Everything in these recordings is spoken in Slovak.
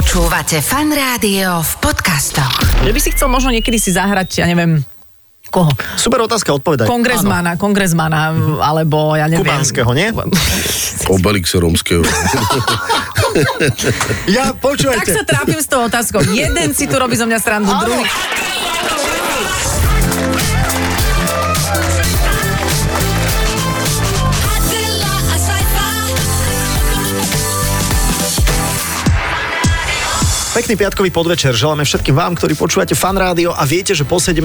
Počúvate fan rádio v podcastoch. Že by si chcel možno niekedy si zahrať, ja neviem, koho? Super otázka, odpovedaj. Kongresmana, kongresmana, alebo ja neviem. Kubánskeho, nie? Obelixe rómskeho. Ja, Tak počúvajte. sa trápim s tou otázkou. Jeden si tu robí zo mňa srandu, Áno. druhý... Pekný piatkový podvečer. Želáme všetkým vám, ktorí počúvate Fan Rádio a viete, že po 17.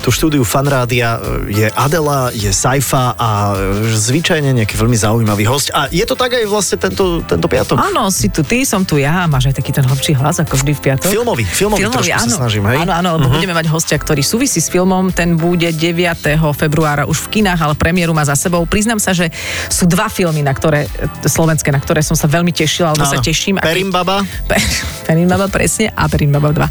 tu štúdiu Fan Rádia e, je Adela, je Saifa a e, zvyčajne nejaký veľmi zaujímavý host. A je to tak aj vlastne tento, tento piatok? Áno, si tu ty, som tu ja, máš aj taký ten hlbší hlas, ako vždy v piatok. Filmový, filmový, trošku áno. sa snažím, hej? Áno, áno, lebo uh-huh. budeme mať hostia, ktorý súvisí s filmom, ten bude 9. februára už v kinách, ale premiéru má za sebou. Priznám sa, že sú dva filmy, na ktoré, e, slovenské, na ktoré som sa veľmi tešila, alebo sa Áno. teším. A keď- Perimbaba? Pe- Perimbaba presne a Perimbaba 2. uh,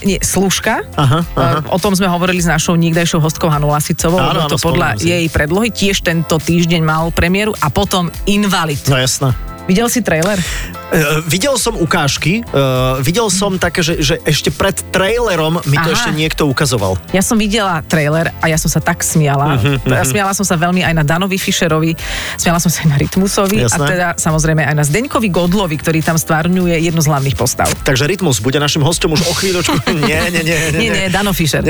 nie, Služka. Aha, Uh, o tom sme hovorili s našou nikdejšou hostkou Hanou Lasicovou. Áno, áno, to podľa si. jej predlohy tiež tento týždeň mal premiéru a potom Invalid. No jasné. Videl si trailer? Uh, videl som ukážky, uh, videl som také, že, že ešte pred trailerom mi to Aha. ešte niekto ukazoval. Ja som videla trailer a ja som sa tak smiala. Mhm, Uh-huh, smiala som sa veľmi aj na Danovi Fischerovi, smiala som sa aj na Rytmusovi Jasné. a teda samozrejme aj na Zdeňkovi Godlovi, ktorý tam stvárňuje jednu z hlavných postav. Takže Rytmus bude našim hostom už o chvíľočku. nie, nie, nie. Nie, nie, Dano Fischer.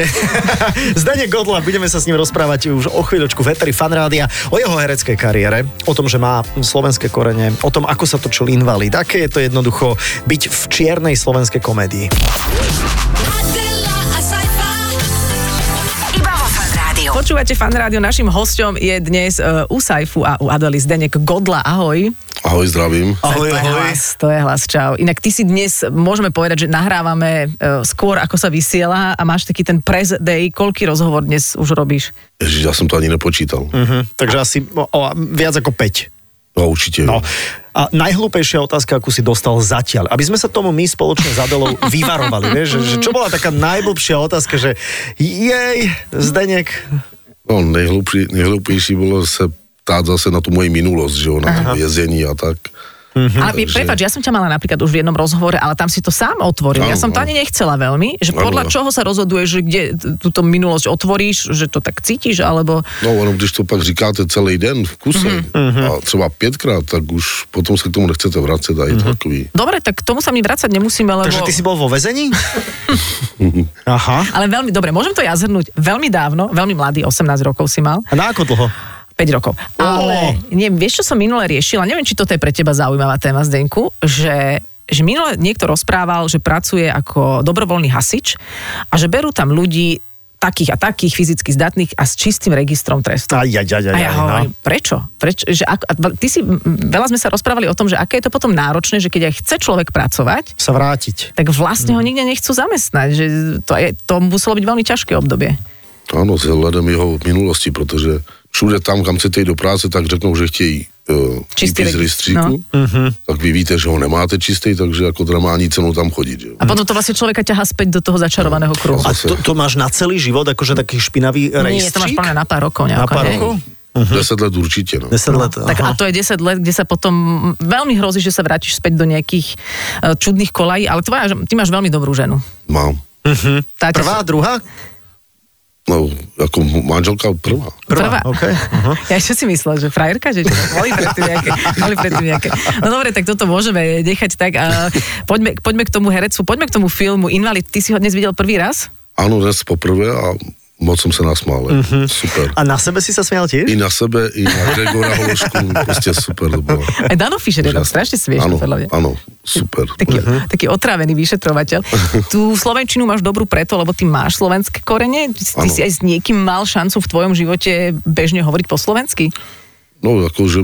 Zdanie Godla, budeme sa s ním rozprávať už o chvíľočku v Eteri Fanrádia, o jeho hereckej kariére, o tom, že má slovenské korene, o tom, ako sa točil Invalid, aké je to jednoducho byť v čiernej slovenskej komédii. Počúvate fan rádio, našim hosťom je dnes uh, u Saifu a u Adely Zdenek Godla. Ahoj. Ahoj, zdravím. Ahoj, to je hlas, to je hlas, čau. Inak ty si dnes, môžeme povedať, že nahrávame uh, skôr, ako sa vysiela a máš taký ten press day. Koľký rozhovor dnes už robíš? Ježiš, ja som to ani nepočítal. Hm, takže asi o, o, viac ako 5. No určite. No. A najhlúpejšia otázka, akú si dostal zatiaľ. Aby sme sa tomu my spoločne s Adelou vyvarovali. Vieš, že, že čo bola taká najblbšia otázka, že jej, Zdenek, No, nejhlupší, nejhlupější bylo se ptát zase na tu moji minulost, že jo, na to vězení a tak. Mhm. Ale takže- prepáč, ja som ťa mala napríklad už v jednom rozhovore, ale tam si to sám otvoril. ja som to ani nechcela veľmi, že podľa áno. čoho sa rozhoduješ, že kde túto minulosť otvoríš, že to tak cítiš, alebo... No, ono, když to pak říkáte celý den v kuse Mhm. a třeba pětkrát, tak už potom se k tomu nechcete vracet a je to takový. Dobre, tak k tomu sa mi vracať nemusíme, lebo... takže ty si bol vo väzení? Aha. Ale veľmi, dobre, môžem to ja zhrnúť. Veľmi dávno, veľmi mladý, 18 rokov si mal. A na ako dlho? 5 rokov. Ale nie, vieš, čo som minule riešila? Neviem, či toto je pre teba zaujímavá téma, Zdenku, že že minule niekto rozprával, že pracuje ako dobrovoľný hasič a že berú tam ľudí takých a takých fyzicky zdatných a s čistým registrom trestu. Aj, aj, aj, aj, A ja aj, hovorím, no. prečo? prečo? Že ako, a ty si, veľa sme sa rozprávali o tom, že aké je to potom náročné, že keď aj chce človek pracovať, Sa vrátiť. tak vlastne ho nikde nechcú zamestnať. Že to, je, to muselo byť veľmi ťažké obdobie. Ano, s ohledem jeho minulosti, protože všude tam, kam chcete jít do práce, tak řeknou, že chtějí uh, Čistý z rejstříku, Mhm. tak vy víte, že ho nemáte čistý, takže jako teda má ani cenu tam chodit. Že? A potom to vlastne človeka ťaha späť do toho začarovaného kruhu. A to, to máš na celý život, akože taký špinavý Nie, to máš rejstřík? plne na pár rokov Na nejako, pár hej? rokov? Uh-huh. 10 let určitě, no. 10 let. Tak a aha. to je 10 let, kde sa potom veľmi hrozí, že sa vrátiš späť do nejakých uh, čudných kolají, ale tvoja, ty máš veľmi dobrú ženu. Mám. Tá ťa- Prvá, druhá? No, jako manželka prvá. Prvá, OK. Aha. Ja čo si myslel, že frajerka, že čo? Boli predtým nejaké, boli predtým nejaké. No dobre, tak toto môžeme nechať tak. A poďme, poďme k tomu herectvu, poďme k tomu filmu Invalid. Ty si ho dnes videl prvý raz? Ano, dnes poprvé a moc jsem se nasmál. Uh-huh. Super. A na sebe si sa smial I tiež? na sebe, i na Gregora Hološku, prostě super to bylo. Aj Dano Fischer je tam strašne smiešný, Ano, podľa mňa. ano, super. Taký, uh-huh. taký otrávený vyšetrovateľ. Tú Slovenčinu máš dobrú preto, lebo ty máš slovenské korene. Ty Áno. si aj s niekým mal šancu v tvojom živote bežne hovoriť po slovensky? No, jakože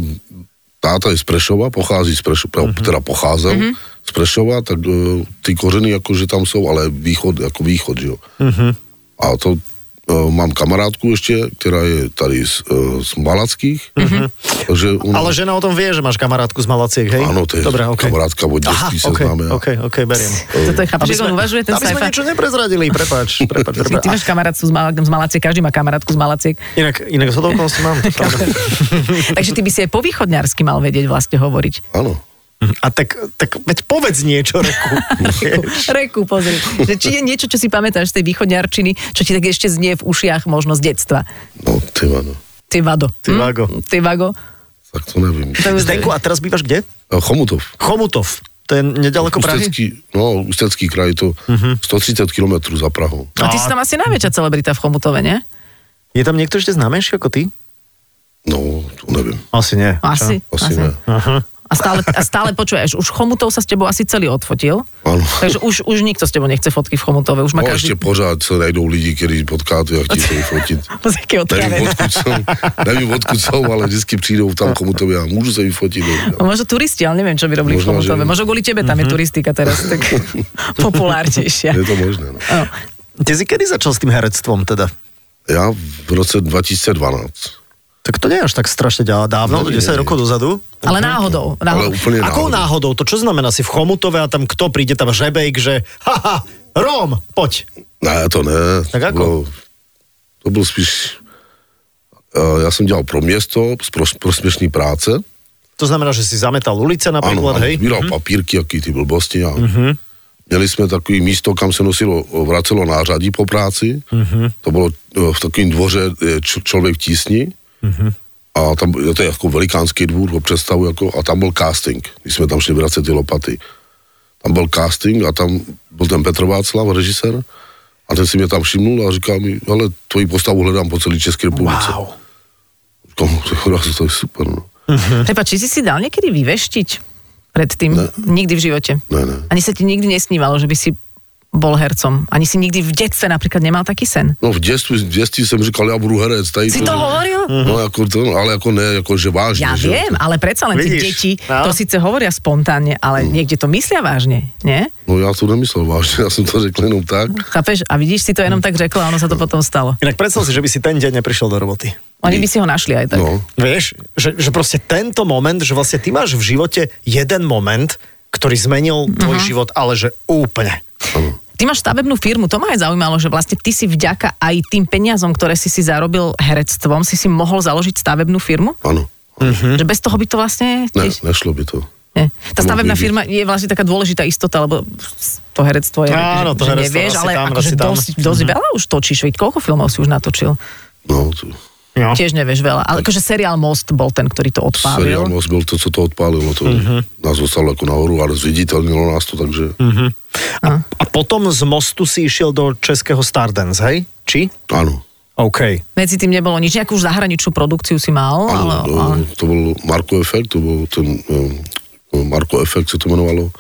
táta je z Prešova, pochází z Prešova, uh-huh. teda pocházel uh-huh. z Prešova, tak uh, ty kořeny jakože tam jsou, ale východ, jako východ, že jo. Uh-huh. A to uh, mám kamarádku ještě, která je tady z, uh, z Malackých, uh-huh. takže ona, Ale žena o tom vie, že máš kamarátku z Malaciek, hej? Áno, to je Dobre, okay. kamarádka od Aha, detství sa okay, známe. a- OK, OK, beriem. Toto je chápeš, ako on uvažuje ten aby sme niečo neprezradili, prepač, prepač, Ty, prepač. ty máš kamarátku z, Mal- z Malaciek, každý má kamarátku z Malaciek. Inak, inak z hodou si mám. Takže ty by si aj po východňarsky mal vedieť vlastne hovoriť. Áno. A tak, tak veď povedz niečo, Reku. Reku, pozri. Že či je niečo, čo si pamätáš z tej východňarčiny, čo ti tak ešte znie v ušiach možno z detstva. No, ty no. Ty vado. Ty vago. Hm? Ty vago. Tak to je- Zdenku, a teraz bývaš kde? Chomutov. Chomutov. To je nedaleko Prahy? Ústecký, no, Ústecký kraj to Mhm. 130 km za Prahou. A ty si tam asi najväčšia celebrita v Chomutove, nie? Je tam niekto ešte známejší ako ty? No, to neviem. Asi nie. Asi. Asi ne. A stále, a stále počuješ, už Chomutov sa s tebou asi celý odfotil. Áno. Takže už, už nikto s tebou nechce fotky v Chomutove. Už má No, každý... ešte pořád sa najdou lidi, ktorí potkáte a chtějí fotit. Pozri, aký Nevím, odkud som, ale vždycky přijdou tam Chomutovia a môžu sa vyfotiť. No, Možno turisti, ale neviem, čo by robili v Chomutove. že- Možno kvôli tebe tam je turistika teraz tak populárnejšia. Je to možné. No. No. Ty si kedy začal s tým herectvom teda? Ja v roce 2012. Tak to nie je až tak strašne dávno, Nie, nie, 10 nie. rokov dozadu. Ale náhodou. Ale náhodou. úplne Akou náhodou? To čo znamená si v Chomutove a tam kto príde tam žebejk, že haha, Róm, poď. Ne, to ne. Tak to ako? Bylo, to byl spíš... Uh, já jsem dělal pro město, pro, pro směšný práce. To znamená, že si zametal ulice Ano, napríklad, ano hej? sbíral papírky, jaký ty blbosti. A Měli jsme takový místo, kam se nosilo, vracelo nářadí po práci. To bylo eh, v takovém dvoře eh, č- člověk v tísni. A tam, to je jako velikánský dvůr, ho představu, jako, a tam byl casting, když jsme tam šli vracet ty lopaty. Tam byl casting a tam byl ten Petr Václav, režisér, a ten si mě tam všimnul a říkal mi, ale tvoji postavu hledám po celé České republice. Wow. Říkám, to je super, no. Prepač, či si si dal niekedy vyveštiť predtým? Ne. Nikdy v živote? Ne, ne. Ani sa ti nikdy nesnívalo, že by si bol hercom? Ani si nikdy v detstve napríklad nemal taký sen? No v dětství, v dětství jsem říkal, já budu herec. Tady Si to hovoril? No jako to, ale ako ne, ako že vážne. Ja že, viem, ale predsa len tie Vidíš, deti no. to síce hovoria spontánne, ale niekde to myslia vážne, nie? No ja to nemyslel vážne, ja som to řekl jenom tak. Chápeš? A vidíš, si to jenom tak řekla a ono sa to potom stalo. Inak predstav si, že by si ten deň neprišiel do roboty. Oni by si ho našli aj tak. No, Vieš, že, že proste tento moment, že vlastne ty máš v živote jeden moment, ktorý zmenil tvoj Mhm. život, ale že úplne. áno. Ty máš stavebnú firmu, to ma aj zaujímalo, že vlastne ty si vďaka aj tým peniazom, ktoré si si zarobil herectvom, si si mohol založiť stavebnú firmu? Áno. Hm? Že bez toho by to vlastne... Ne, nešlo by to. Nie. Tá stavebná firma je vlastne taká dôležitá istota, lebo to herectvo je, Áno, že, to že herectvo nevieš, ale tam, akože dosť, dosť veľa už točíš, veď koľko filmov si už natočil? No, to, No. Tiež nevieš veľa, ale akože seriál Most bol ten, ktorý to odpálil. seriál Most byl to, co to odpálilo, to nás dostalo ako nahoru, ale zviditeľnilo nás to, takže A, a potom z mostu si išiel do českého Stardance, hej? Či? áno. OK. Medzi tým nebolo nič, nejakú už zahraničnú produkciu si mal, Áno, ale, to, ale to bol Marko Efekt, to bol ten um, Marko Efekt se to jmenovalo.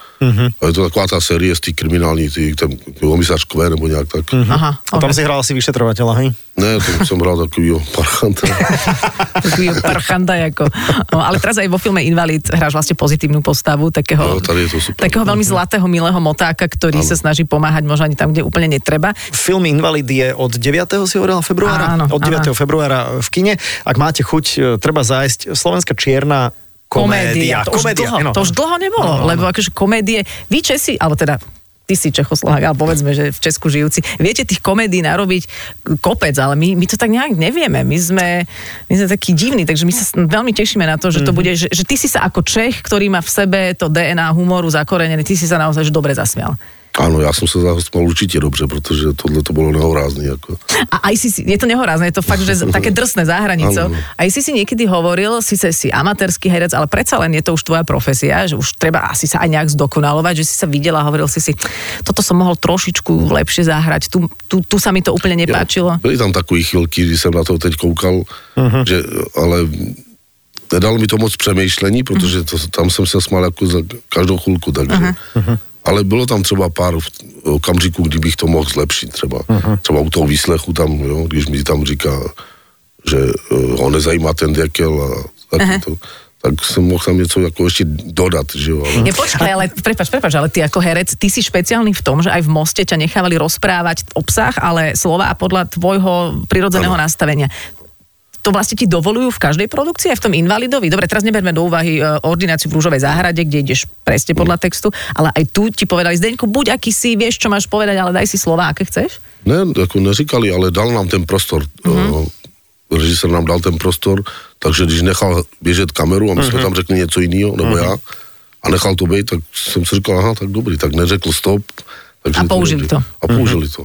A je to taková tá série z tých kriminálních, tých, ten komisář Kvé, nebo nejak tak. aha, A tam okay. si hral asi vyšetrovateľa, hej? Ne, to som hral takovýho parchanta. Takový parchanda ako. No, ale teraz aj vo filme Invalid hráš vlastne pozitívnu postavu, takého, No, tady je to super. takého veľmi zlatého, milého motáka, ktorý sa snaží pomáhať možno ani tam, kde úplne netreba. Film Invalid je od 9. si hovorila februára? Áno, od 9. áno. februára v kine. Ak máte chuť, e, treba zájsť Slovenská čierna komédia. To už, dlho, áno. to už dlho nebolo, Áno, áno. lebo akože komédie, vy Česi, alebo teda ty si Čechoslovák, ale povedzme, že v Česku žijúci, viete tých komédií narobiť kopec, ale my, my to tak nejak nevieme. My sme, my sme takí divní, takže my sa veľmi tešíme na to, že Mhm. to bude, že, že ty si sa ako Čech, ktorý má v sebe to DNA humoru zakorenené, ty si sa naozaj že dobre zasmial. Áno, ja som sa zaspal určite dobře, protože tohle to bolo nehorázne. Ako. A aj si, je to nehorázne, je to fakt, že také drsné za hranicou. Áno. Aj si si niekedy hovoril, síce si amatérsky herec, ale predsa len je to už tvoja profesia, že už treba asi sa aj nejak zdokonalovať, že si sa videla a hovoril si si, toto som mohol trošičku lepšie zahrať, tu, tu, tu sa mi to úplne nepáčilo. Byly tam takové chvilky, kdy jsem na to teď koukal, že, ale nedalo mi to moc přemýšlení, protože to, tam jsem se smál jako za každou chvilku, takže. Ale bylo tam třeba pár okamžiků, kdy bych to mohl zlepšit třeba. Třeba u toho výslechu tam, jo, když mi tam říká, že uh, ho nezajímá ten dekel a taky to, tak jsem mohl tam něco jako ještě dodat, že jo. Ale... Je počkaj, ale prepač, prepač, ale ty ako herec, ty si špeciálny v tom, že aj v moste ťa nechávali rozprávať obsah, ale slova podľa tvojho prirodzeného Áno. nastavenia. To vlastne ti dovolujú v každej produkcii, aj v tom invalidovi. Dobre, teraz neberme do úvahy e, ordináciu v rúžovej záhrade, kde ideš presne podľa textu, ale aj tu ti povedali, Zdeňku, buď aký si, vieš, čo máš povedať, ale daj si slova, aké chceš. Ne, jako neříkali, ale dal nám ten prostor. Mm-hmm. Režisér nám dal ten prostor, takže když nechal běžet kameru a my jsme tam řekli něco jiného, nebo já, a nechal to být, tak jsem si říkal, aha, tak dobrý, tak neřekl stop. Takže A použili to. A použili to.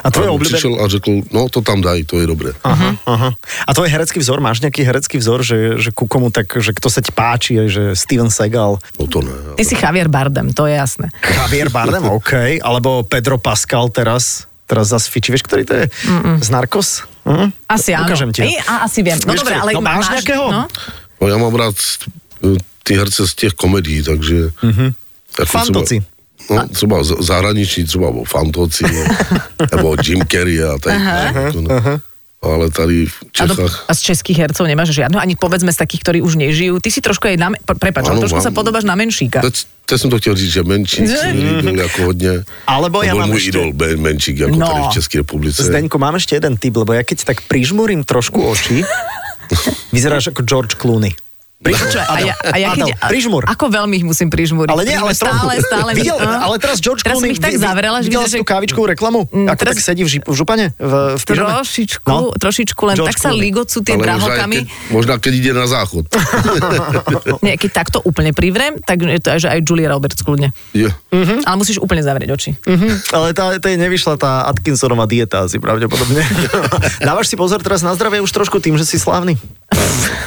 A tvoje obľúbené- přišel a řekl, no to tam daj, to je dobré. Aha, aha. A tvoj herecký vzor, máš nejaký herecký vzor, že, že ku komu tak, že kto sa ti páči, že Steven Segal, No to ne. Ty si Javier Bardem, to je jasné. Javier Bardem, OK, alebo Pedro Pascal teraz, teraz zase fiči, vieš, ktorý to je? Z Narcos? Hm? Asi áno. Ukážem ti. Ej, a, asi viem. No dobre, ale no máš nejakého? No? No já mám rád eh, ty herce z těch komedií, takže... Mm-hmm. Fantoci. No, třeba z- zahraniční, třeba o Fantoci, nebo Jim Carrey a tak. Jako, no. Ale tady v A, do, Čechách... a z českých hercov nemáš žiadno? Ani povedzme z takých, ktorí už nežijú. Ty si trošku aj na... pre- Prepač, ale Áno, trošku mám. sa podobáš na menšíka. Teď, teď jsem to chtěl říct, že mi líbil jako hodně. Alebo ja mám ešte- idol, Ben Menčík, jako No. tady v České republice. Zdeňko, mám ešte jeden tip, lebo ja keď tak prižmurím trošku oči, vyzeráš ako George Clooney. Počúvaj, a ja, a ja keď, prižmur. Ako veľmi ich musím prižmúriť. Ale nie, ale stále, trochu. stále. Videl, ale teraz George teraz Clooney... ich tak zavrela, že videla že tú kávičkovú reklamu? Mm, Ako teraz- tak sedí v, žip, v župane? V, v pyžame? trošičku, No. trošičku, len George tak sa Clooney. ligocú tie Ale možná, drahokami. keď, možná keď ide na záchod. Nie, keď takto úplne privrem, tak je to aj, že aj Julia Roberts kľudne. je. Hm? Ale musíš úplne zavrieť oči. Ale tá, to je nevyšla tá Atkinsonová dieta asi pravdepodobne. Dávaš si pozor teraz na zdravie už trošku tým, že si slávny?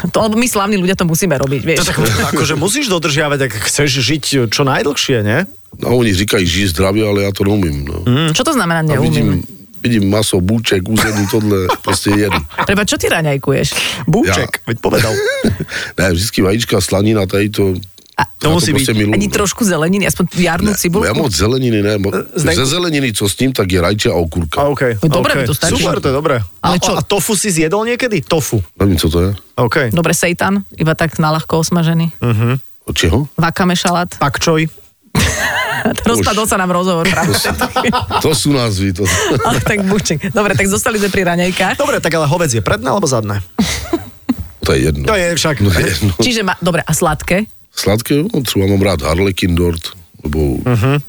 To, lebo my slavní ľudia to musíme robiť, vieš. To tak, akože musíš dodržiavať, ak chceš žiť čo najdlhšie, ne? No oni říkají, žij zdravě, ale já to neumím. No. Čo to znamená A neumím? vidím, vidím maso, búček, území, tohle prostě jedu. Preba, čo ty raňajkuješ? Búček, veď povedal. ne, vždycky vajíčka, slanina, tady to... A- To musí být. miluju, Ani no. trošku zeleniny, aspoň jarnú Ne, cibulku? já moc zeleniny ne. Mo- Zdenku- Ze zeleniny, co s ním, tak je rajče a okurka. A, okay, No dobre, okay. to stačí. Super, to je dobré. Ale a, čo- a tofu si zjedol niekedy? Tofu. Nevím, co to je. OK. Dobre, seitan, iba tak na ľahko osmažený. Od čeho? Vakame šalát. Pak čoj. Rozpadol sa nám rozhovor práve. To sú názvy. To... Ale tak buček. Dobre, tak zostali sme pri raňajkách. Dobre, tak ale hovec je predné alebo zadné? to je jedno. To je však. No, je jedno. Čiže, ma, dobre, a sladké? Sladké, no, třeba mám rád harlekin dort, nebo uh-huh.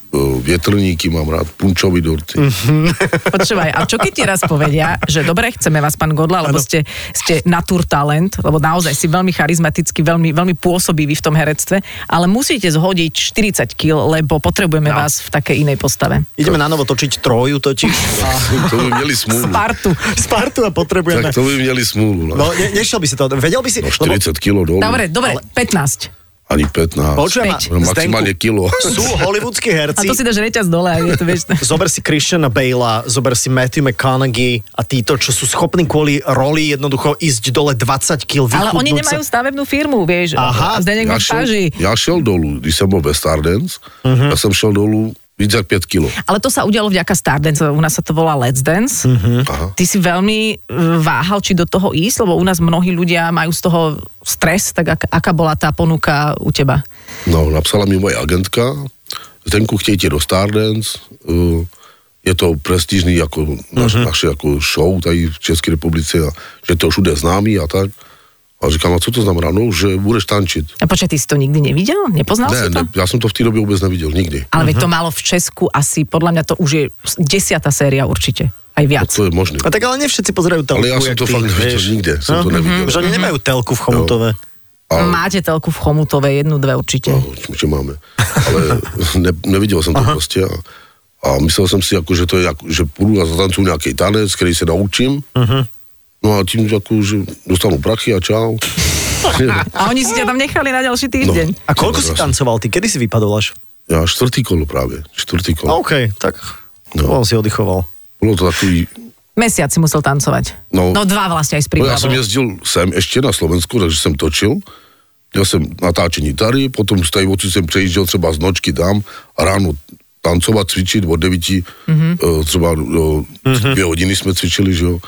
větrníky mám rád, punčový dorty. Uh-huh. Počúvaj, a čo keď ti raz povedia, že dobre, chceme vás, pán Godla, lebo ste, ste natur talent, lebo naozaj si veľmi charizmatický, veľmi, veľmi pôsobivý v tom herectve, ale musíte zhodiť 40 kg, lebo potrebujeme No. vás v takej inej postave. Ideme na novo točiť troju totiž. A To by měli smůlu. Spartu. Spartu a potrebujeme. Tak to by měli smůlu. No. No, ne, nešiel by si to. Vedel by si... No 40 kilo dolů. Dobre, dobre, 15. Ani 15. Počujem, maximálne kilo. Sú hollywoodskí herci. A to si dáš reťaz dole. Je to, vieš. Zober si Christiana Bale, zober si Matthew McConaughey a títo, čo sú schopní kvôli roli jednoducho ísť dole 20 kg. Ale oni nemajú stavebnú firmu, vieš. Aha. Zdenek ja, šel, páži. ja šiel dolu, když som bol West Ardens, uh-huh. Mhm. ja som šel dolu 55 kg. Ale to sa udialo vďaka Stardance, u nás sa to volá Let's Dance. Uh-huh. Aha. Ty si veľmi e, váhal, či do toho ísť, lebo u nás mnohí ľudia majú z toho stres, tak ak, aká bola tá ponuka u teba? No, napsala mi moja agentka, Zdenku chtějte do Stardance, e, je to prestižní jako naš, uh-huh. naše jako show tady v České republice, a že to už bude známý a tak. A říkám, a co to znamená? No, že budeš tančit. A počkaj, ty si to nikdy nevidel? Nepoznal Ne, si to? ne, já jsem to v té době vůbec neviděl, nikdy. Ale veď to malo v Česku asi, podľa mňa to už je desiatá séria určite. Aj No, viac. to je možné. A tak ale nie všetci pozerajú telku. Ale já jsem jak to ty, fakt neviděl, vieš. nikde jsem to neviděl. Že oni nemajú telku v Chomutove. A, Máte telku v Chomutove, jednu, dve určite. no, že máme. Ale ne, neviděl jsem to Aha. prostě a, a myslel jsem si, jako, že to je, jako, že půjdu a zatancuju nějaký tanec, který se naučím. Uh-huh. No a tím, jako, že dostanu prachy a čau. A oni si ťa tam nechali na ďalší týždeň. A koľko si Krásne. tancoval ty? Kedy si vypadol až? Já čtvrtý kolo právě, čtvrtý kolo. OK, tak No. on si oddychoval. Bylo to takový, Mesiac si musel tancovať. No. no dva vlastne aj s no já príbravou. jsem jezdil sem ještě na Slovensku, takže jsem točil. Měl jsem natáčení tady, potom z tady odsud jsem přejížděl třeba z nočky tam a ráno tancovat, cvičit od 9, mm-hmm. třeba do mm-hmm. dvě hodiny jsme cvičili, že jo.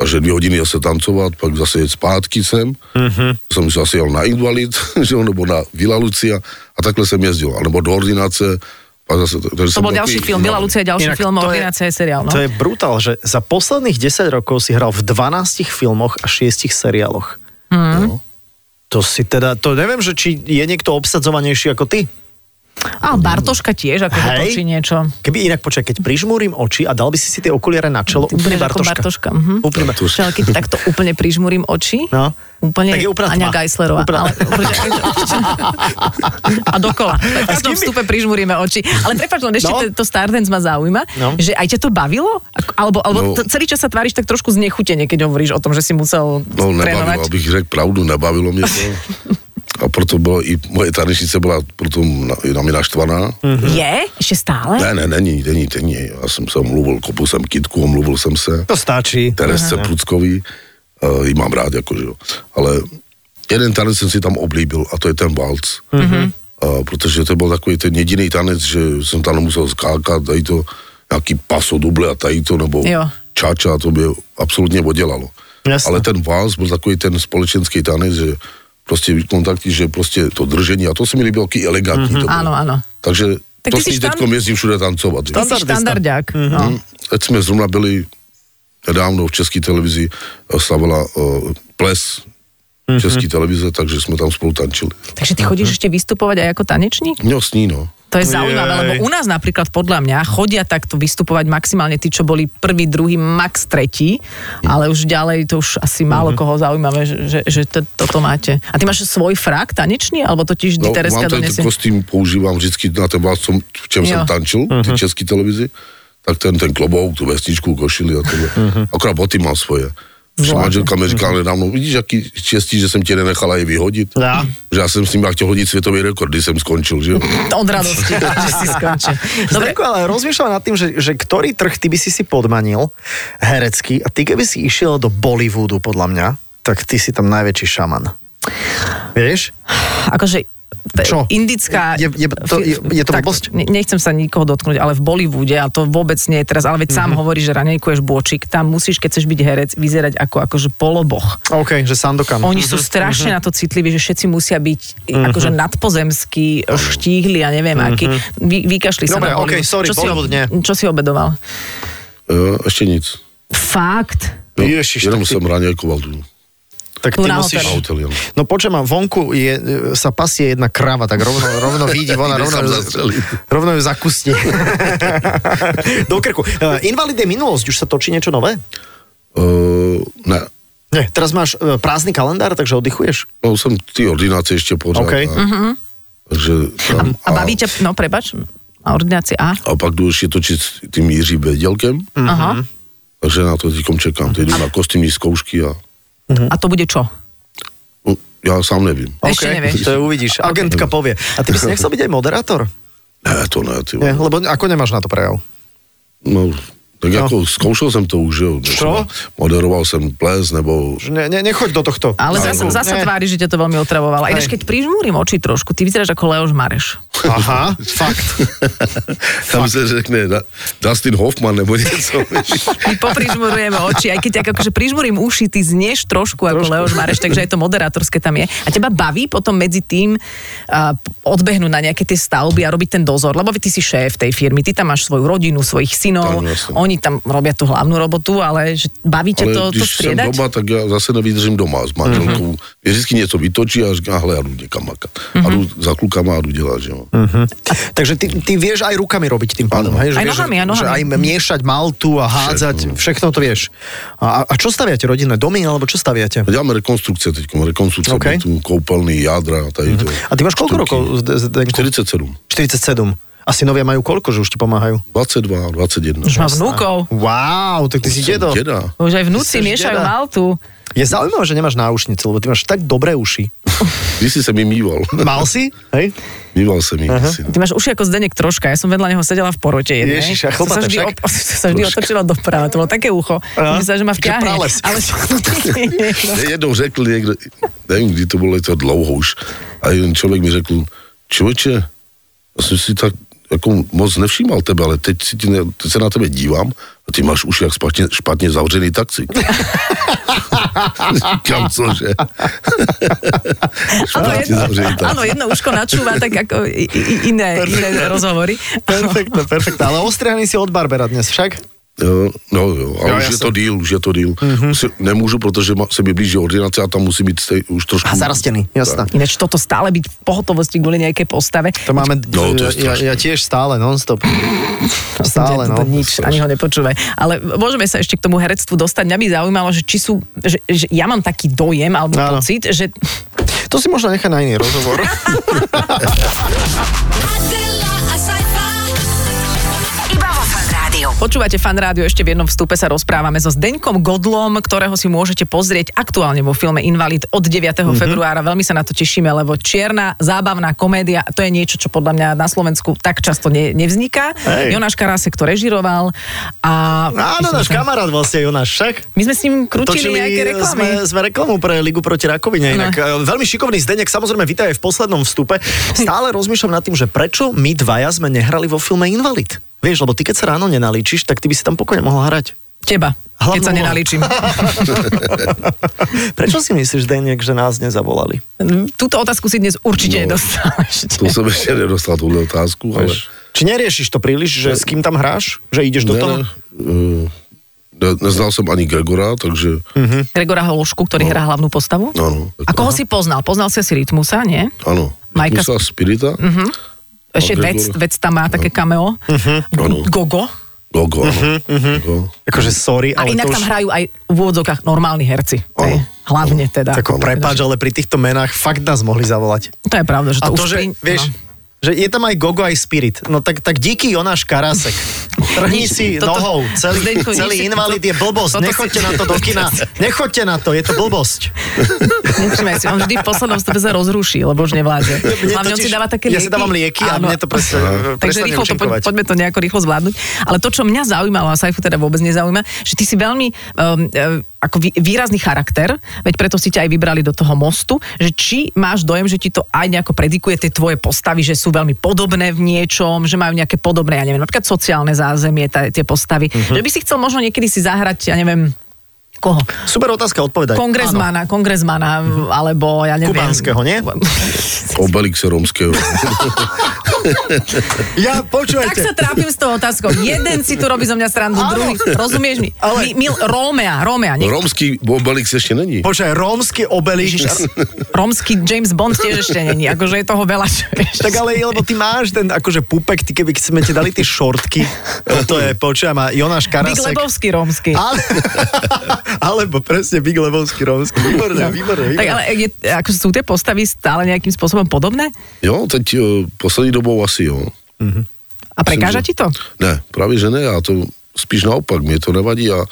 Takže dvě hodiny zase tancovat, pak zase jet zpátky sem. Mm-hmm. Jsem zase jel na Invalid, že jo, nebo na Vila Lucia a takhle jsem jezdil. Alebo do ordinace. Pak zase, takže To bol ďalší film, Bila Lucia, ďalší Inak film, to je- Ordinácia je seriál, no. To je brutál, že za posledných 10 rokov si hral v 12 filmoch a 6 seriáloch. Mhm. No. To si teda, to neviem, že či je niekto obsadzovanejší ako ty. A Bartoška tiež, ako Hej. točí niečo. Keby inak počkaj, keď prižmúrim oči a dal by si si tie okuliare na čelo, Ty úplne Bartoška. Bartoška. Mhm. Úplne Bartoška. Čo, ale keď takto úplne prižmurím oči, No. úplne Tak je úplná Aňa. Geislerová. Úplná- Ale, a dokola. Tak v každom vstupe prižmuríme oči. Ale prepáč, len ešte No. to, Stardance ma zaujíma, No. že aj ťa to bavilo? Alebo, alebo No. celý čas sa tváriš tak trošku znechutene, keď hovoríš o tom, že si musel No trénovať. nebavilo, abych řekl pravdu, nebavilo mě to. A proto bylo i moje tanečnice byla proto na, na mě naštvaná. Je? Ešte stále? Ne, ne, není, není, není. Já jsem se omluvil, kopl jsem kitku, omluvil jsem se. To stačí. Teresce Pruckový, uh, ji mám rád, jakože jo. Ale jeden tanec jsem si tam oblíbil a to je ten valc. Mm-hmm. Uh, protože to byl takový ten jediný tanec, že jsem tam nemusel skákat, tady to nějaký paso duble a tady to, nebo Jo. čača, to by absolutně odělalo. Jasné. Ale ten valc byl takový ten společenský tanec, že prostě kontakty, že prostě to držení, a to se mi líbilo, jaký elegantní to bylo. Áno, áno. Takže Tak to s si ní štand- teďkom jezdím všude tancovat. jo. Ty si Standardista. štandarďák. No. Hm, Teď jsme zrovna byli nedávno v české televizi, eh, slavila uh, ples české televize, takže jsme tam spolu tančili. Takže ty chodíš ešte vystupovať aj ako tanečník? No s ní, no. To je zaujímavé, Jej. lebo u nás napríklad podľa mňa chodia takto vystupovať maximálne tí, čo boli prvý, druhý, max tretí, ale už ďalej to už asi málo koho zaujímavé, že, že, že to, toto máte. A ty máš svoj frak tanečný, alebo to ti vždy No, Tereska donesie? kostým, používám vždycky na vás, co, v čem Jo. jsem tančil, v té české televizi, tak ten, ten klobouk, tu vestičku, košili a tohle. Akorát boty mám svoje. Zvláštne. manželka mi říkala nedávno, vidíš, jaký štěstí, že jsem tě nenechala je vyhodit. Ja. Že já jsem s ním chtěl hodit světový rekord, když jsem skončil, že jo. Od radosti, že si skončil. Dobre, ale rozmýšľam nad tým, že, že ktorý trh ty by si si podmanil herecký a ty keby si išiel do Bollywoodu podľa mňa, tak ty si tam najväčší šaman. Vieš? akože Čo? indická... Je- je- to- je- je to tak, blbosť? ne- Nechcem sa nikoho dotknúť, ale v Bollywoode, a to vôbec nie je teraz, ale veď Mhm. sám hovorí, že ranejkuješ bočik, tam musíš, keď chceš byť herec, vyzerať ako akože poloboch. OK, že Sandokan. Oni sú strašne na to citliví, že všetci musia byť Mhm. akože nadpozemskí, štíhli a neviem aký. Vy, vykašli sa Dobre, na okej, Bollywood. sorry, čo si, čo si obedoval? E, ještě nic. Fakt? No, Ježiš, jenom tak ty- jsem ranějkoval tu. Tak ty na musíš... áno. No počujem, vonku je, e, sa pasie jedna krava, tak rovno, rovno vidí, ona rovno, rovno ju zakustí. Do krku. E, Invalid je minulosť, už sa točí niečo nové? Uh, ne. Nie, teraz máš e, prázdny kalendár, takže oddychuješ? No jsem ty ordinace ještě pořád. OK. A, Takže tam, A baví ťa, no prepač, a ordinácie A? a pak jdu ještě točit s tím Jiřím Vědělkem, Aha. takže na to teďkom čekám. Teď jdu na kostýmní zkoušky a A to bude čo? no, já sám nevím. Ešte OK, nevieš. To uvidíš. Agentka povie. A ty by si nechcel byť aj moderátor? Ne, to ne, ty vole. lebo ako nemáš na to prejav? No, tak jako zkoušel jsem to už, jo. Čo? Moderoval jsem ples, nebo... Ne, ne, nechoď do tohto. Ale Áno. zase, zase Ne. tvári, že ťa to veľmi otravovalo. A ináč, Hej. keď prižmúrim oči trošku, ty vyzeráš ako Leoš Mareš. Aha, fakt. Tam se řekne Da- Dustin Hoffman nebo něco. My poprižmurujeme oči, aj keď akože prižmurím uši, ty znieš trošku ako Trošku. Leoš Mareš, takže aj to moderátorské tam je. A teba baví potom medzi tým uh, odbehnúť na nejaké tie stavby a robiť ten dozor, lebo ty si šéf tej firmy, ty tam máš svoju rodinu, svojich synov, jasne. Oni tam robia tú hlavnú robotu, ale že baví ťa Ale to, to striedať? doma, tak já zase nevydržím doma s manželkou. Mm-hmm. Vždycky něco vytočí a říká, hele, já jdu někam makat. A jdu za klukama a jdu dělat, že jo. Takže ty, ty vieš aj rukami robiť tým pádom, hej? Že Aj vieš, nohami, aj Že nohami. aj miešať maltu a hádzať, Všetko. všechno to vieš. A, a čo staviate, rodinné domy, alebo čo staviate? Děláme rekonstrukce teď, rekonstrukce OK. bytů, koupelný, jádra a tady to. A ty máš koľko rokov, Zde- Zdenku? 47. 47. A synovia majú koľko, že už ti pomáhajú? 22, 21. Už má vnúkov. Wow, tak ty si dedo. Deda. Už aj vnúci Ty miešajú deda. maltu. Je zaujímavé, že nemáš náušnice, lebo ty máš tak dobré uši. Když si se mi mýval. Mal si? Hej? Mýval se mi. si. Ty máš uši ako Zdenek troška, ja som vedľa neho sedela v porote jednej. Ježiš, a To chlpaté sa vždy, však? op- sa vždy otočila doprava, to bolo také ucho. Myslím, že ma vťahne. Ale jednou řekl někdo, nevím, kdy to bylo, je to dlouho už, a jeden člověk mi řekl, člověče, já jsem si tak jako moc nevšímal tebe, ale teď, si ti ne, teď se na tebe dívám a ty máš už jak špatně, špatně zavřený taxi. Říkám, cože? Špatně jedno, áno, jedno uško načúva tak ako i, i, iné, iné rozhovory. Perfektne, perfektne. Ale ostrihaný si od Barbera dnes však? Jo, no jo, ale Jo, už je jasne. to díl, už je to díl. Mm-hmm. Nemůžu, protože se mi blíží ordinace a tam musí být stej, už trošku... A zarastený, jasná. Ináč toto stále byť v pohotovosti kvôli nejakej postave. To máme, No, to je ja, strašné. ja tiež stále, non-stop. Stále, to, no. nič, ani ho nepočúvaj. Ale môžeme sa ešte k tomu herectvu dostať. Mňa by zaujímalo, že či sú, že, že ja mám taký dojem alebo Áno. pocit, že To si možno nechá na iný rozhovor. Počúvate fan rádio, ešte v jednom vstupe sa rozprávame so Zdeňkom Godlom, ktorého si môžete pozrieť aktuálne vo filme Invalid od 9. Mhm. Mm-hmm. februára. Veľmi sa na to tešíme, lebo čierna, zábavná komédia, to je niečo, čo podľa mňa na Slovensku tak často ne, nevzniká. Hej. Jonáš Karásek to režiroval a... Áno, náš kamarát vlastne Jonáš, však. My sme s ním krútili nejaké reklamy. Sme, sme reklamu pre Ligu proti rakovine. Inak no. veľmi šikovný Zdenek, samozrejme, vítaj aj v poslednom vstupe. Stále rozmýšľam nad tým, že prečo my dvaja sme nehrali vo filme Invalid. Vieš, lebo ty keď sa ráno nenalíčiš, tak ty by si tam pokojne mohol hrať. Teba, keď Hlavnú sa úlohu. nenalíčim. Prečo si myslíš, Zdenek, že nás nezavolali? Túto otázku si dnes určite No. nedostal ešte. To jsem ještě nedostal tuhle otázku, ale... Či neriešiš to príliš, že s kým tam hráš? Že ideš do Ne, toho? ne, eh, ne, neznal jsem ani Gregora, takže Gregora Hološku, ktorý hrá hlavnú postavu. Áno. A koho si poznal? Poznal si asi Rytmusa, nie? ano. Majka Musa Spirita, Ešte A vec, vec tam má také cameo. Áno. Gogo. Gogo, ano. Gogo. Akože sorry, A ale inak to tam už... hrajú aj v úvodzokách normálni herci. Hej. Hlavne teda. Tako, prepáč, ale pri týchto menách fakt nás mohli zavolať. To je pravda, že A to, to, už že, pri... vieš, no. že je tam aj Gogo, aj Spirit. No tak, tak díky Jonáš Karásek. Trhni si toto- nohou. Celý, Zdeňko, celý invalid je blbosť. toto si- Nechoďte na to do kina. Nechoďte na to, je to blbosť. Nečumaj si, on vždy v poslednom stupe sa rozruší, lebo už nevládze. Hlavne on si dáva také ja lieky. si dávam lieky a mne to presne, Takže rýchlo to, poď, poďme to nejako rýchlo zvládnuť. Ale to, čo mňa zaujímalo, a Saifu teda vôbec nezaujíma, že ty si veľmi um, ako vý, výrazný charakter, veď preto si ťa aj vybrali do toho mostu, že či máš dojem, že ti to aj nejako predikuje tie tvoje postavy, že sú veľmi podobné v niečom, že majú nejaké podobné, ja neviem, napríklad sociálne zázemie, tá, tie postavy. Mhm. Že by si chcel možno niekedy si zahrať, ja neviem, koho? Super otázka, odpovedaj. Kongresmana, kongresmana, alebo ja neviem. Kubánskeho, nie? Obelixe romského. Ja, Tak počujete. sa trápim s tou otázkou. Jeden si tu robí zo mňa srandu, Áno. druhý. Rozumieš mi? Ale- Mi, mil, Rómea, Rómea. Nie, Romský Obelix ještě není. Počkaj, rómsky obelík. rómsky James Bond tiež ešte není. Akože je toho veľa. Tak ale lebo ty máš ten akože pupek, ty keby sme ti dali tie šortky, to je, počujem, a Jonáš Big Karasek. Lebovský rómsky. Ale, alebo presne Big Lebovský rómsky. Výborné, výborné, Tak výborné. ale je, ako sú tie postavy stále nejakým spôsobom podobné? Jo, teď eh, poslední dobou asi jo. A prekáža ti to? Ne, právě že ne, já to spíš naopak, mě to nevadí a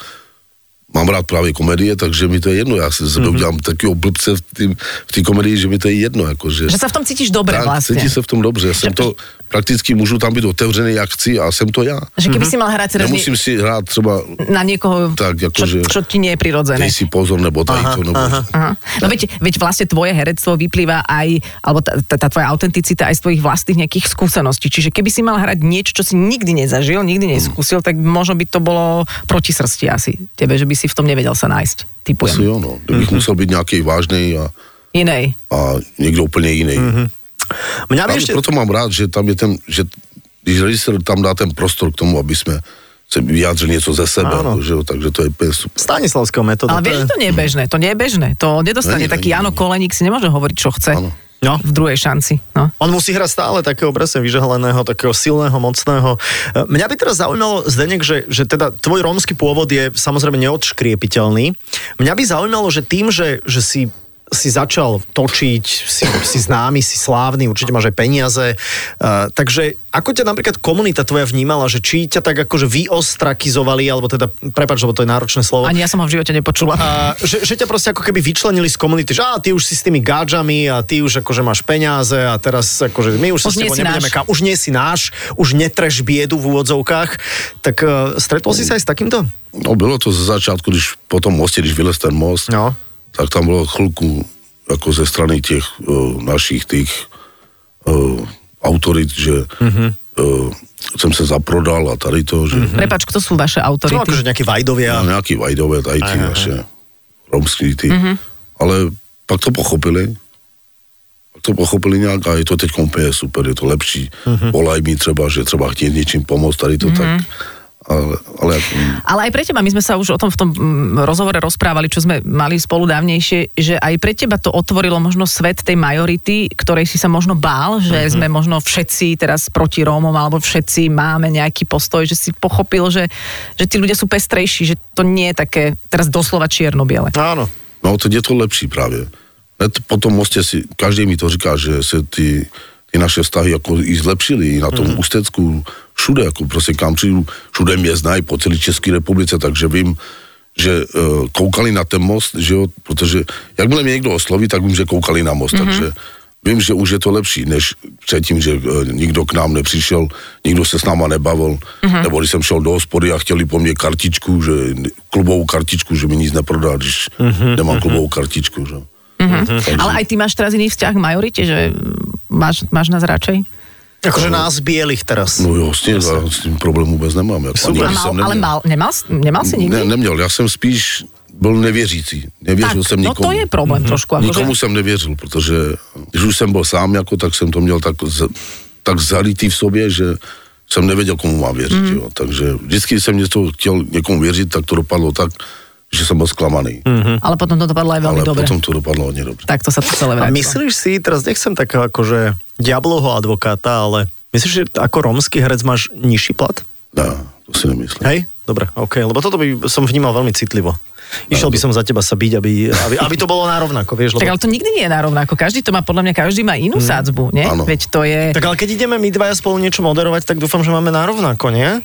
mám rád právě komedie, takže mi to je jedno, já si ze sebe Mhm. udělám takového blbce v té v komedii, že mi to je jedno, jako, že... Sa v tom cítiš dobre tak, vlastne. cítím se v tom dobře, jsem to, prakticky můžu tam být otevřený, jak chci a jsem to já. Že keby si mal hrať teraz Nemusím si hrát třeba, na niekoho, Tak, čo, akože- čo ti nie je prirodzené. dej si pozor, nebo daj to, nebo... Aha. No veď, veď vlastne tvoje herectvo vyplýva aj, alebo tá, tá, tá tvoja autenticita aj z tvojich vlastných nejakých skúseností. Čiže keby si mal hrať niečo, čo si nikdy nezažil, nikdy neskúsil, tak možno by to bolo proti srsti asi tebe, že by si v tom nevedel sa nájsť. Asi Typujem. jo, no. Kdybych musel být nějaký vážný a, Inej. a někdo úplně jiný. Mňa by Právě ešte... proto mám rád, že tam je ten, že když režisér tam dá ten prostor k tomu, aby jsme se vyjádřili něco ze Áno. jako, že takže to je úplně super. Stanislavského metóda. Ale vieš, že to nie je bežné. To nie je bežné. To nedostane Není, taký není, Jano není. Koleník, si nemôže hovoriť, čo chce. Áno. No. V druhej šanci. No. On musí hrať stále takého presne vyžehleného, takého silného, mocného. E, Mňa by teraz zaujímalo, Zdenek, že, že teda tvoj rómsky pôvod je samozrejme neodškriepiteľný. Mňa by zaujímalo, že tým, že, že si si začal točiť, si, si známy, si slávny, určite máš aj peniaze. Uh, takže ako ťa napríklad komunita tvoja vnímala, že či ťa tak akože vyostrakizovali, alebo teda, prepač, lebo to je náročné slovo. Ani ja som ho v živote nepočula. A že, že ťa proste ako keby vyčlenili z komunity, že á, ty už si s tými gáčami a ty už akože máš peniaze a teraz akože my už, sa Už s nie tebou si nebudeme náš. kam, už nie si náš, už netreš biedu v úvodzovkách. Tak uh, stretol si sa aj s takýmto? No bylo to ze začátku, když po tom mostě, když vylez ten most, No. Tak tam bylo chvilku jako ze strany těch uh, našich těch uh, autorit, že Mhm. uh, jsem se zaprodal a tady to, že Prepač, kto sú vaše No autority? akože nejakí Vajdovia. no, nějaký vajdové, tady ty naše romský ty, Mhm. ale pak to pochopili, pak to pochopili nějak a je to teď úplně super, je to lepší, Mhm. volaj mi třeba, že třeba chtějí něčím pomoct, tady to tak Ale, ale Ale aj pre teba, my sme sa už o tom v tom mm, rozhovore rozprávali, čo sme mali spolu dávnejšie, že aj pre teba to otvorilo možno svet tej majority, ktorej si sa možno bál, že uh-huh. sme možno všetci teraz proti Rómom, alebo všetci máme nejaký postoj, že si pochopil, že, že tí ľudia sú pestrejší, že to nie je také teraz doslova čierno-biele. Áno. No, teď je to lepší právě. Hned po tom mostě si, každý mi to říká, že se ty, ty naše vztahy jako i zlepšily, i na tom mm. Ústecku, všude, jako prostě kam přijdu, všude mě znají po celé České republice, takže vím, že uh, koukali na ten most, že jo, protože jakmile mě někdo osloví, tak vím, že koukali na most, mm-hmm. takže vím, že už je to lepší, než předtím, že uh, nikdo k nám nepřišel, nikdo se s náma nebavil, mm-hmm. nebo když jsem šel do hospody a chtěli po mně kartičku, že klubovou kartičku, že mi nic neprodá, když mm-hmm. nemám klubovou kartičku, že. Mm-hmm. Takže... Ale aj ty máš teraz iný vzťah k majorite, že máš, máš nás radšej? Akože nás bielých teraz. No jo, s tím, já s tím problém vůbec nemám. Jako, Super. Mal, ale mal, nemal, nemal si nikdy? Ne, neměl, já jsem spíš byl nevěřící. Nevěřil tak, jsem no nikomu. to je problém trošku. Akože, Nikomu jsem nevěřil, protože když už jsem byl sám, jako, tak jsem to měl tak, tak zalitý v sobě, že jsem nevěděl, komu mám věřit. Mm. Jo. Takže vždycky jsem něco chtěl někomu věřit, tak to dopadlo tak, že jsem byl zklamaný. Mhm. Mm. ale potom to dopadlo aj veľmi Ale dobre. potom to dopadlo hodně dobře. Tak to sa to celé A vrátilo. myslíš si, teraz nechcem takého akože diablovho advokáta, ale myslíš, že ako rómsky herec máš nižší plat? Ne, to si nemyslím. Hej? Dobre, OK, lebo toto by som vnímal veľmi citlivo. Išiel by som za teba sa byť, aby, aby, aby to bolo narovnako, vieš? Tak Lebo... ale to nikdy nie je narovnako. Každý to má, podľa mňa, každý má inú sádzbu, nie? Áno. Veď to je... Tak ale keď ideme my dvaja spolu niečo moderovať, tak dúfam, že máme narovnako, nie?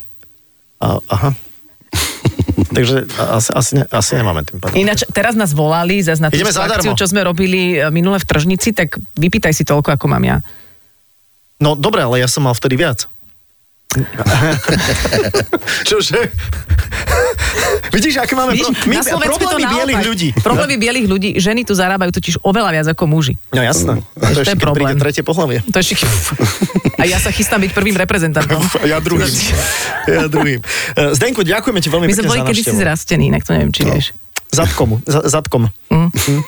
A, aha. Takže asi, asi, asi nemáme tým pádom. Ináč, teraz nás volali zase na tú Ideme akciu, čo sme robili e, minule v Tržnici, tak vypýtaj si toľko, ako mám ja. No dobre, ale ja som mal vtedy viac. Čože? Vidíš, aké máme... Vidíš, pro... My, na je to problémy bielých ľudí. Problémy bielých ľudí. Ženy tu zarábajú totiž oveľa viac ako muži. No jasné. To je ešte, keď problém. príde tretie pohlavie. To je šik... A ja sa chystám byť prvým reprezentantom. Ja druhým. ja druhým. Eh, Zdenko, ďakujeme ti veľmi My sme pekne boli za kedysi návštevu. zrastení, inak to neviem, či vieš. Zadkom. za- Zadkom. Mm. Uh,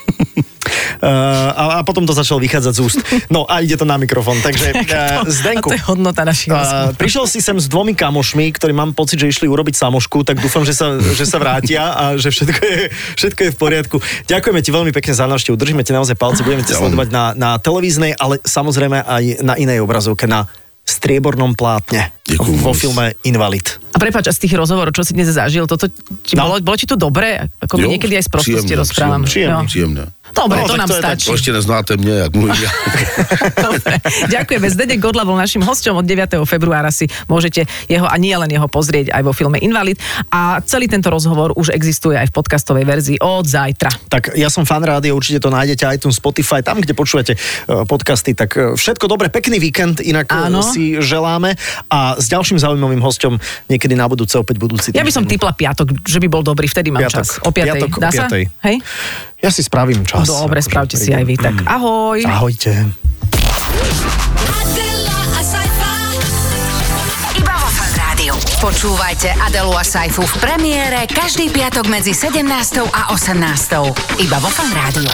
a, a potom to začalo vychádzať z úst. No a ide to na mikrofón. Takže uh, Zdenku, A to je hodnota našich Uh, prišiel si sem s dvomi kamošmi, ktorí mám pocit, že išli urobiť samošku, tak dúfam, že sa, že sa vrátia a že všetko je, všetko je v poriadku. Ďakujeme ti veľmi pekne za návštevu, držíme ti naozaj palce, budeme ťa sledovať na, na televíznej, ale samozrejme aj na inej obrazovke, na striebornom plátne Ďakujem vo filme Invalid. A prepáč, a z tých rozhovorov, čo si dnes zažil, toto ti No. bolo, bolo ti to dobré? Ako Jo, niekedy aj z prostosti rozprávam. příjemné, Jo. Dobre, No, to tak nám to tak. stačí. To ještě neznáte mě, jak mluvím já. Dobre. Ďakujeme. Zdedek Godla bol našim hosťom od 9. februára si môžete jeho a nie len jeho pozrieť aj vo filme Invalid. A celý tento rozhovor už existuje aj v podcastovej verzii od zajtra. Tak ja som fan rádio, určite to nájdete aj tu Spotify, tam, kde počúvate eh, podcasty. Tak eh, všetko dobre, pekný víkend, inak eh, Áno. si želáme a s ďalším zaujímavým hosťom niekedy na budúce opäť budúci Ja by som týždeň. typla piatok, že by bol dobrý, vtedy mám Piatok. čas. O 5. Piatok o Dá sa? Hej? Ja si spravím čas. Dobre, Akože spravte si aj vy. Tak ahoj. Ahojte. Adela, a sci-fi. Iba vo Fan Rádiu. Počúvajte Adelu a Saifu v premiére každý piatok medzi 17. a 18. Iba vo Fan Rádiu.